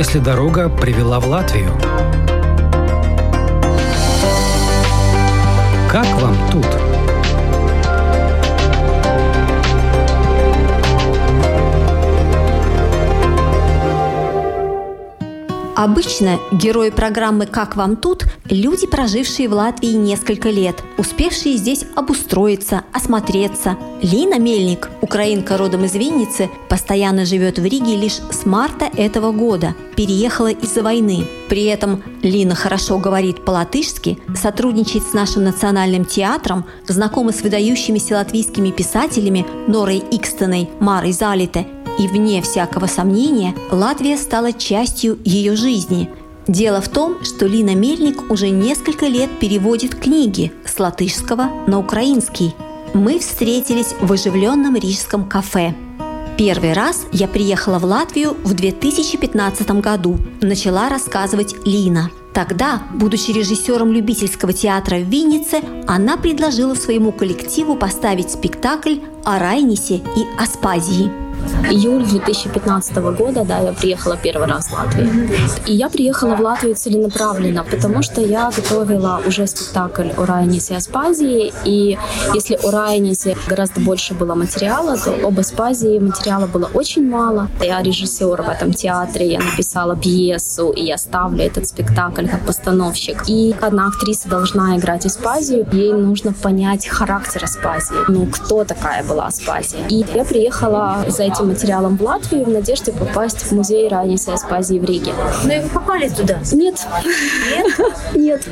если дорога привела в Латвию? Как вам тут? Обычно герои программы «Как вам тут» – люди, прожившие в Латвии несколько лет, успевшие здесь обустроиться, осмотреться. Лина Мельник, украинка родом из Винницы, постоянно живет в Риге лишь с марта этого года. Переехала из-за войны. При этом Лина хорошо говорит по-латышски, сотрудничает с нашим национальным театром, знакома с выдающимися латвийскими писателями Норой Икстоной, Марой Залите и вне всякого сомнения Латвия стала частью ее жизни. Дело в том, что Лина Мельник уже несколько лет переводит книги с латышского на украинский. Мы встретились в оживленном рижском кафе. Первый раз я приехала в Латвию в 2015 году. Начала рассказывать Лина. Тогда, будучи режиссером любительского театра в Виннице, она предложила своему коллективу поставить спектакль о Райнисе и Аспазии – Июль 2015 года, да, я приехала первый раз в Латвию. И я приехала в Латвию целенаправленно, потому что я готовила уже спектакль о Райнисе и Аспазии. И если о Райнисе гораздо больше было материала, то об Аспазии материала было очень мало. Я режиссер в этом театре, я написала пьесу, и я ставлю этот спектакль как постановщик. И одна актриса должна играть Аспазию, ей нужно понять характер Аспазии. Ну, кто такая была Аспазия. И я приехала за этим материалом в Латвию в надежде попасть в музей Раниса Аспазии в Риге. Но и вы попали туда? Нет. Нет? Нет.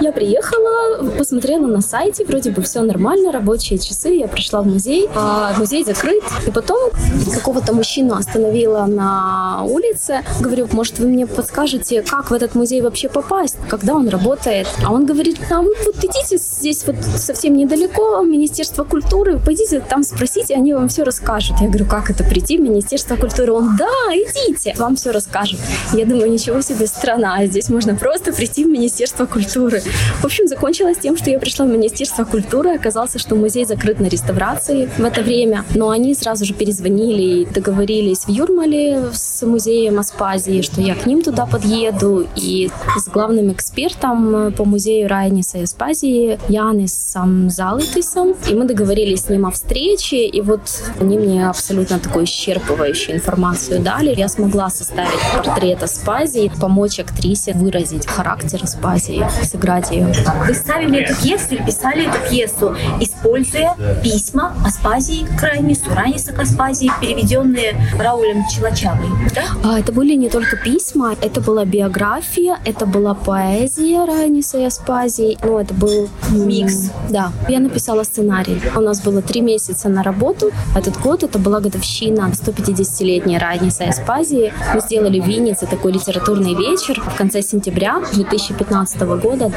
Я приехала, посмотрела на сайте, вроде бы все нормально, рабочие часы, я пришла в музей, а музей закрыт. И потом какого-то мужчину остановила на улице, говорю, может вы мне подскажете, как в этот музей вообще попасть, когда он работает? А он говорит, а вы вот идите здесь вот совсем недалеко, Министерство культуры, пойдите там спросите, они вам все расскажут. Я говорю, как это прийти в Министерство культуры? Он, да, идите, вам все расскажут. Я думаю, ничего себе страна, здесь можно просто прийти в Министерство культуры. В общем, закончилось тем, что я пришла в Министерство культуры, оказалось, что музей закрыт на реставрации в это время, но они сразу же перезвонили и договорились в Юрмале с музеем Аспазии, что я к ним туда подъеду, и с главным экспертом по музею Райниса и Аспазии Янисом Залитисом, и мы договорились с ним о встрече, и вот они мне абсолютно такую исчерпывающую информацию дали. Я смогла составить портрет Аспазии, помочь актрисе выразить характер Аспазии, сыграть ее. Вы ставили эту пьесу или писали эту пьесу, используя письма Аспазии к Райнису, Райниса к Аспазии, переведенные Раулем Челачавой, да? А, это были не только письма, это была биография, это была поэзия Райниса и Аспазии, ну, это был микс. Да. Я написала сценарий. У нас было три месяца на работу. Этот год это была годовщина 150-летней Райниса и Аспазии. Мы сделали в Виннице такой литературный вечер в конце сентября 2015 года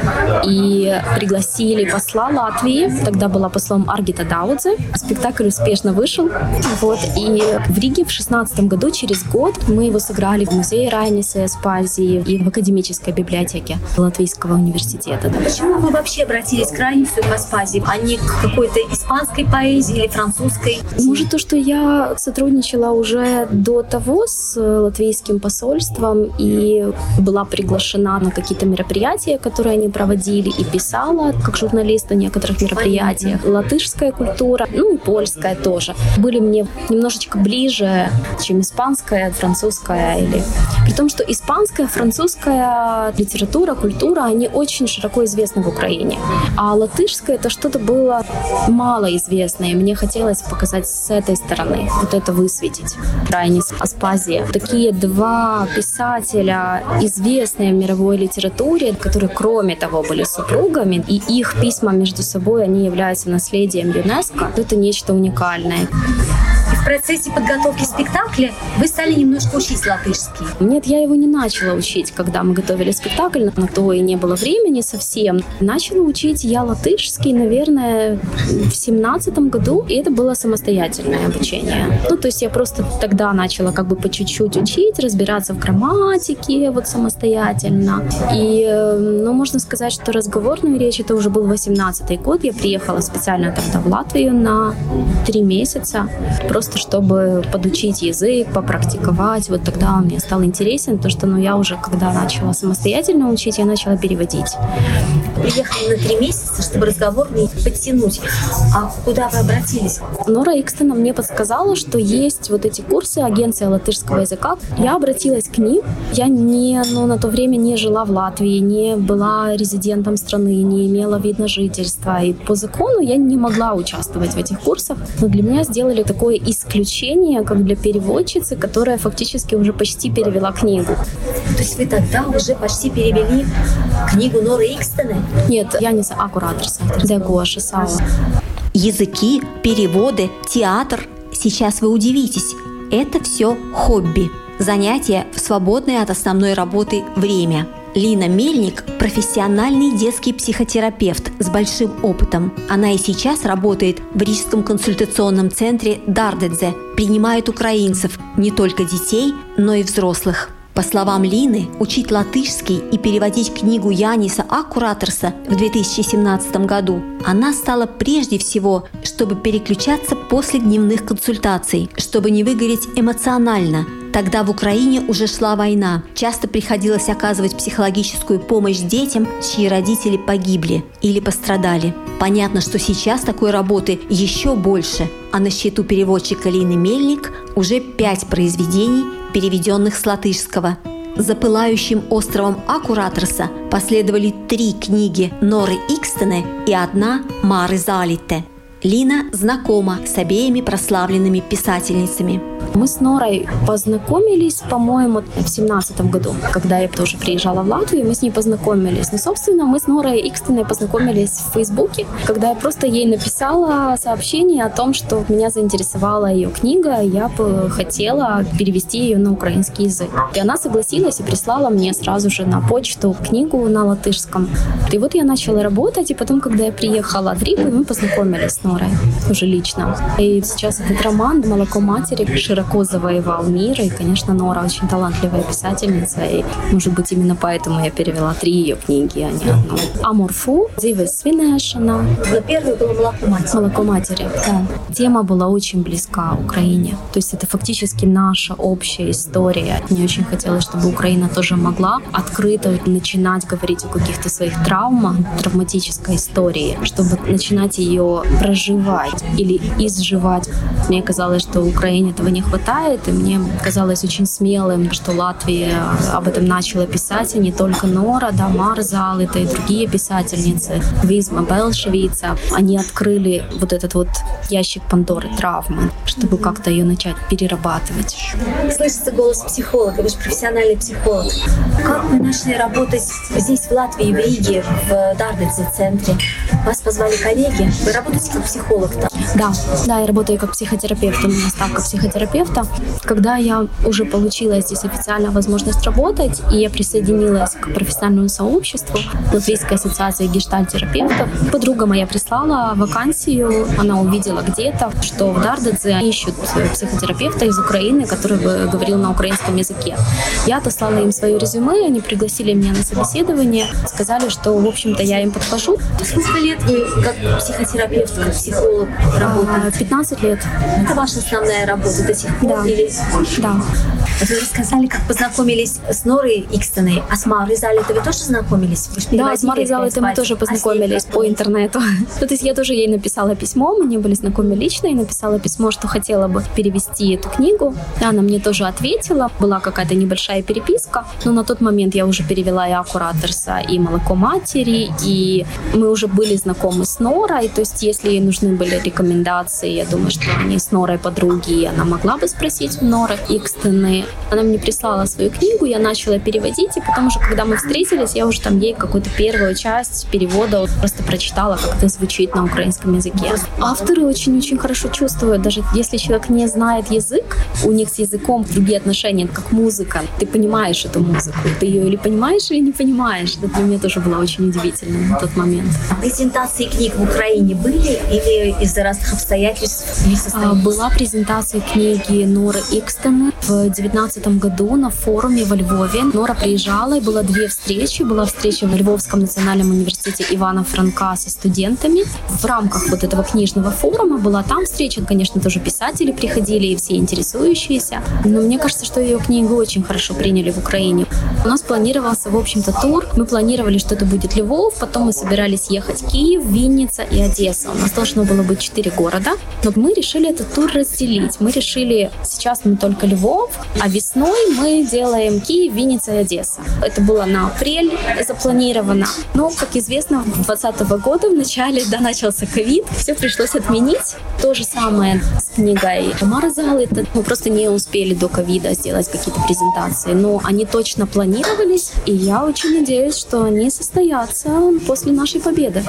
и пригласили посла Латвии. Тогда была послом Аргита Даудзе. Спектакль успешно вышел. Вот. И в Риге в 16 году, через год, мы его сыграли в музее Райниса и Аспазии и в академической библиотеке Латвийского университета. Почему вы вообще обратились к Райнису и к Аспазии, а не к какой-то испанской поэзии или французской? Может, то, что я сотрудничала уже до того с латвийским посольством и была приглашена на какие-то мероприятия, которые они проводили, и писала как журналист на некоторых мероприятиях. Латышская культура, ну и польская тоже, были мне немножечко ближе, чем испанская, французская или... При том, что испанская, французская литература, культура, они очень широко известны в Украине. А латышская это что-то было малоизвестное. Мне хотелось показать с этой стороны, вот это высветить. Райнис, Аспазия. Такие два писателя, известные в мировой литературе, которые, кроме того, были супругами, и их письма между собой, они являются наследием ЮНЕСКО. Это нечто уникальное процессе подготовки спектакля вы стали немножко учить латышский? Нет, я его не начала учить, когда мы готовили спектакль. На то и не было времени совсем. Начала учить я латышский, наверное, в семнадцатом году. И это было самостоятельное обучение. Ну, то есть я просто тогда начала как бы по чуть-чуть учить, разбираться в грамматике вот самостоятельно. И, ну, можно сказать, что разговорную речь это уже был 18 год. Я приехала специально тогда в Латвию на три месяца. Просто чтобы подучить язык, попрактиковать. Вот тогда он мне стал интересен, потому что ну, я уже, когда начала самостоятельно учить, я начала переводить. Приехали на три месяца, чтобы разговор не подтянуть. А куда вы обратились? Нора Икстена мне подсказала, что есть вот эти курсы агенция латышского языка. Я обратилась к ним. Я не, ну, на то время не жила в Латвии, не была резидентом страны, не имела вид на жительство. И по закону я не могла участвовать в этих курсах. Но для меня сделали такое исключение, как для переводчицы, которая фактически уже почти перевела книгу. То есть вы тогда уже почти перевели книгу Норы Икстены? Нет, я не аккуратор, Дегоша Сава. Языки, переводы, театр. Сейчас вы удивитесь. Это все хобби. Занятия в свободное от основной работы время. Лина Мельник – профессиональный детский психотерапевт с большим опытом. Она и сейчас работает в Рижском консультационном центре Дардедзе, принимает украинцев, не только детей, но и взрослых. По словам Лины, учить латышский и переводить книгу Яниса Аккураторса в 2017 году она стала прежде всего, чтобы переключаться после дневных консультаций, чтобы не выгореть эмоционально, Тогда в Украине уже шла война. Часто приходилось оказывать психологическую помощь детям, чьи родители погибли или пострадали. Понятно, что сейчас такой работы еще больше, а на счету переводчика Лины Мельник уже пять произведений, переведенных с латышского. За пылающим островом Акураторса последовали три книги Норы Икстене и одна Мары Залите. Лина знакома с обеими прославленными писательницами. Мы с Норой познакомились, по-моему, в семнадцатом году, когда я тоже приезжала в Латвию, мы с ней познакомились. Ну, собственно, мы с Норой Икстеной познакомились в Фейсбуке, когда я просто ей написала сообщение о том, что меня заинтересовала ее книга, я бы хотела перевести ее на украинский язык. И она согласилась и прислала мне сразу же на почту книгу на латышском. И вот я начала работать, и потом, когда я приехала в Ригу, мы познакомились с Норой уже лично. И сейчас этот роман «Молоко матери» широко завоевал мир. И, конечно, Нора очень талантливая писательница. И, может быть, именно поэтому я перевела три ее книги, а не одну. Амурфу, Дзивы Свинешина. Но первое было «Молоко матери». «Молоко матери», да. Тема была очень близка Украине. То есть это фактически наша общая история. Мне очень хотелось, чтобы Украина тоже могла открыто начинать говорить о каких-то своих травмах, травматической истории, чтобы начинать ее проживать или изживать. Мне казалось, что Украине этого не хватает, и мне казалось очень смелым, что Латвия об этом начала писать, и не только Нора, да, Марзал, это и другие писательницы, Визма Белшевица. Они открыли вот этот вот ящик Пандоры, травмы, чтобы как-то ее начать перерабатывать. Слышится голос психолога, вы же профессиональный психолог. Как вы начали работать здесь, в Латвии, в Риге, в Дардедзе центре? Вас позвали коллеги? Вы работаете как психолог там? Да, да, я работаю как психотерапевт, у меня ставка психотерапевта. Когда я уже получила здесь официально возможность работать, и я присоединилась к профессиональному сообществу Латвийской ассоциации гештальтерапевтов, подруга моя прислала вакансию, она увидела где-то, что в Дардадзе ищут психотерапевта из Украины, который бы говорил на украинском языке. Я отослала им свое резюме, они пригласили меня на собеседование, сказали, что, в общем-то, я им подхожу. Сколько лет вы как психотерапевт, как психолог работаете? 15 лет. Это ваша основная работа до сих пор? Да. Или... Да. Вы рассказали, как познакомились с Норой Икстеной, а с Марой Залитой вы тоже знакомились? Вы да, с Марой Залитой мы тоже познакомились а по интернету. Ну, то есть я тоже ей написала письмо, мы не были знакомы лично, и написала письмо, что хотела бы перевести эту книгу. Она мне тоже ответила, была какая-то небольшая переписка, но на тот момент я уже перевела и Аккураторса, и Молоко матери, и мы уже были знакомы с Норой, то есть если ей нужны были рекомендации, я думаю, что они с Норой подруги, и она могла бы спросить у Норы Икстены. Она мне прислала свою книгу, я начала переводить, и потом уже, когда мы встретились, я уже там ей какую-то первую часть перевода просто прочитала, как это звучит на украинском языке. Авторы очень-очень хорошо чувствуют, даже если человек не знает язык, у них с языком другие отношения, как музыка. Ты понимаешь эту музыку, ты ее или понимаешь, или не понимаешь. Это для меня тоже было очень удивительно на тот момент. Презентации книг в Украине были или из-за разных обстоятельств не а, Была презентация книги Норы Икстены в 19 2015 году на форуме во Львове. Нора приезжала, и было две встречи. Была встреча в Львовском национальном университете Ивана Франка со студентами. В рамках вот этого книжного форума была там встреча. Конечно, тоже писатели приходили и все интересующиеся. Но мне кажется, что ее книгу очень хорошо приняли в Украине. У нас планировался, в общем-то, тур. Мы планировали, что это будет Львов, потом мы собирались ехать Киев, Винница и Одесса. У нас должно было быть четыре города, но мы решили этот тур разделить. Мы решили, сейчас мы только Львов, а весной мы делаем Киев, Винница и Одесса. Это было на апрель запланировано. Но, как известно, 2020 года в начале, да, начался ковид, все пришлось отменить. То же самое с книгой Марзал. Это мы просто не успели до ковида сделать какие-то презентации, но они точно планировались, и я очень надеюсь, что они состоятся после нашей победы.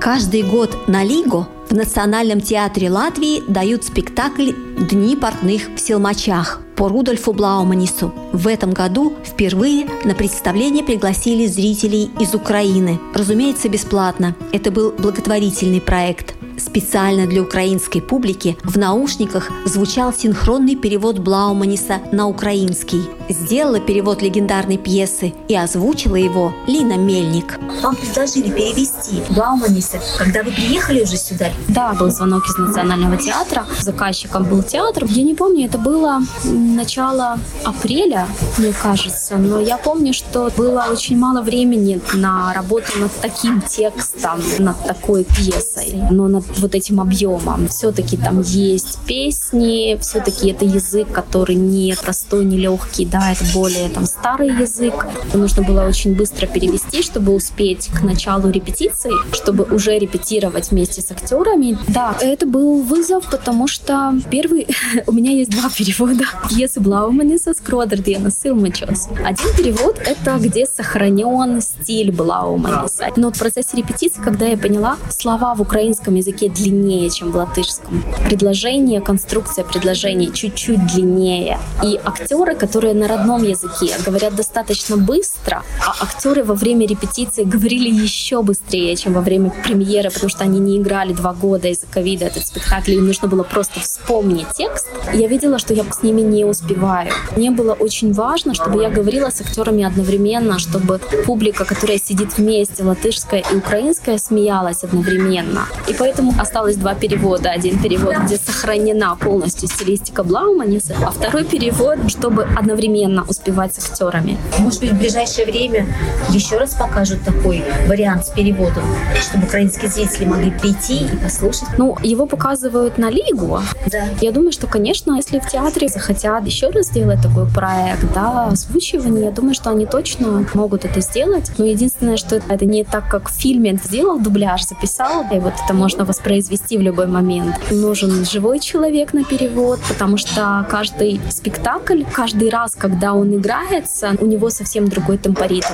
Каждый год на Лигу в Национальном театре Латвии дают спектакль «Дни портных в Силмачах» по Рудольфу Блауманису. В этом году впервые на представление пригласили зрителей из Украины. Разумеется, бесплатно. Это был благотворительный проект. Специально для украинской публики в наушниках звучал синхронный перевод Блауманиса на украинский. Сделала перевод легендарной пьесы и озвучила его Лина Мельник. Вам предложили перевести Блауманиса, когда вы приехали уже сюда? Да, был звонок из Национального театра. Заказчиком был театр. Я не помню, это было начало апреля, мне кажется. Но я помню, что было очень мало времени на работу над таким текстом, над такой пьесой. Но над вот этим объемом. Все-таки там есть песни, все-таки это язык, который не простой, не легкий, да, это более там старый язык. Нужно было очень быстро перевести, чтобы успеть к началу репетиции, чтобы уже репетировать вместе с актерами. Да, это был вызов, потому что первый, у меня есть два перевода пьесы Блауманиса «Скродердена Силмачос». Один перевод — это где сохранен стиль Блауманиса. Но в процессе репетиции, когда я поняла, слова в украинском языке длиннее, чем в латышском. Предложение, конструкция предложений чуть-чуть длиннее. И актеры, которые на родном языке говорят достаточно быстро, а актеры во время репетиции говорили еще быстрее, чем во время премьеры, потому что они не играли два года из-за ковида этот спектакль, им нужно было просто вспомнить текст. Я видела, что я с ними не успеваю. Мне было очень важно, чтобы я говорила с актерами одновременно, чтобы публика, которая сидит вместе, латышская и украинская, смеялась одновременно. И поэтому осталось два перевода. Один перевод, где сохранена полностью стилистика Блауманиса, а второй перевод, чтобы одновременно успевать с актерами. Может быть, в ближайшее время еще раз покажут такой вариант с переводом, чтобы украинские зрители могли прийти и послушать? Ну, его показывают на Лигу. Да. Я думаю, что, конечно, если в театре захотят еще раз сделать такой проект, да, озвучивание, я думаю, что они точно могут это сделать. Но единственное, что это не так, как в фильме сделал дубляж, записал, и вот это можно воспроизвести в любой момент. Нужен живой человек на перевод, потому что каждый спектакль, каждый раз, когда он играется, у него совсем другой темпоритм.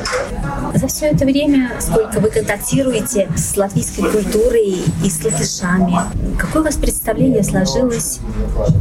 За все это время, сколько вы контактируете с латвийской культурой и с латышами, какое у вас представление сложилось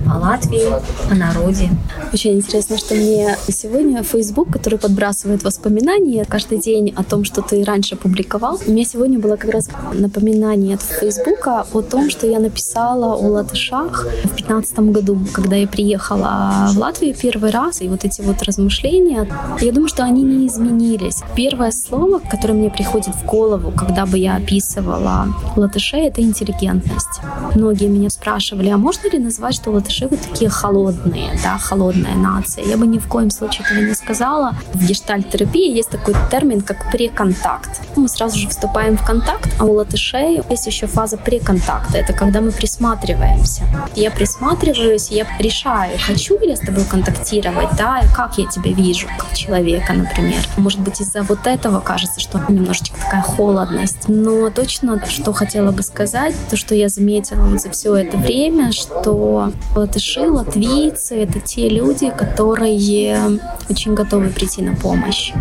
о Латвии, о народе? Очень интересно, что мне сегодня Facebook, который подбрасывает воспоминания каждый день о том, что ты раньше публиковал, у меня сегодня было как раз напоминание от Facebook о том, что я написала о латышах в 2015 году, когда я приехала в Латвию первый раз. И вот эти вот размышления, я думаю, что они не изменились. Первое слово, которое мне приходит в голову, когда бы я описывала латышей, это интеллигентность. Многие меня спрашивали, а можно ли назвать, что латыши вот такие холодные, да, холодная нация? Я бы ни в коем случае этого не сказала. В гештальт-терапии есть такой термин, как преконтакт. Мы сразу же вступаем в контакт, а у латышей есть еще фаза преконтакта контакта. Это когда мы присматриваемся. Я присматриваюсь, я решаю, хочу ли я с тобой контактировать, да, и как я тебя вижу, как человека, например. Может быть, из-за вот этого кажется, что немножечко такая холодность. Но точно, что хотела бы сказать, то, что я заметила за все это время, что латыши, латвийцы — это те люди, которые очень готовы прийти на помощь.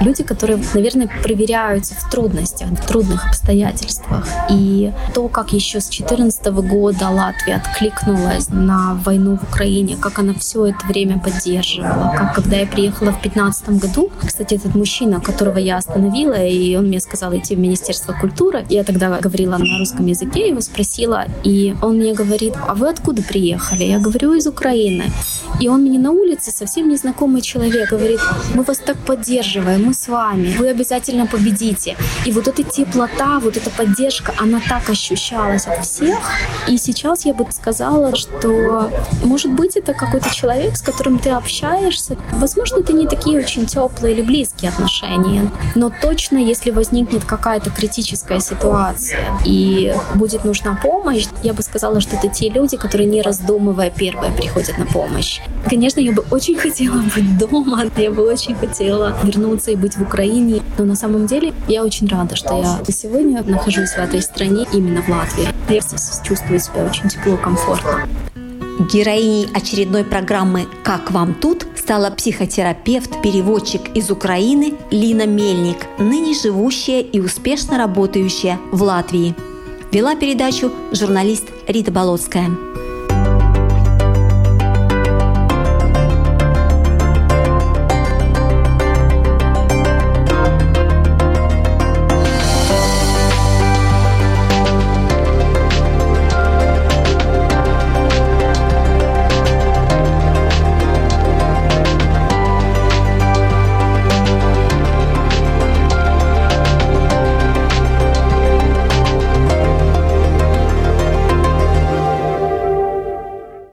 Люди, которые, наверное, проверяются в трудностях, в трудных обстоятельствах. И то, как еще с 2014 года Латвия откликнулась на войну в Украине, как она все это время поддерживала как когда я приехала в 2015 году, кстати, этот мужчина, которого я остановила, и он мне сказал идти в Министерство культуры. Я тогда говорила на русском языке, его спросила, и он мне говорит, а вы откуда приехали? Я говорю, из Украины. И он мне на улице, совсем незнакомый человек, говорит, мы вас так поддерживаем, мы с вами, вы обязательно победите. И вот эта теплота, вот эта поддержка, она так ощущалась от всех. И сейчас я бы сказала, что, может быть, это какой-то человек, с которым ты общаешься. Возможно, это не такие очень теплые или близкие отношения, но точно, если возникнет какая-то критическая ситуация и будет нужна помощь, я бы сказала, что это те люди, которые, не раздумывая, первые приходят на помощь. Конечно, я бы очень хотела быть дома, я бы очень хотела вернуться и быть в Украине, но на самом деле я очень рада, что я сегодня нахожусь в этой стране, именно в Латвии. Я здесь чувствую себя очень тепло, комфортно. Героиней очередной программы «Как вам тут» стала психотерапевт, переводчик из Украины Лина Мельник, ныне живущая и успешно работающая в Латвии. Вела передачу журналист Рита Болотская.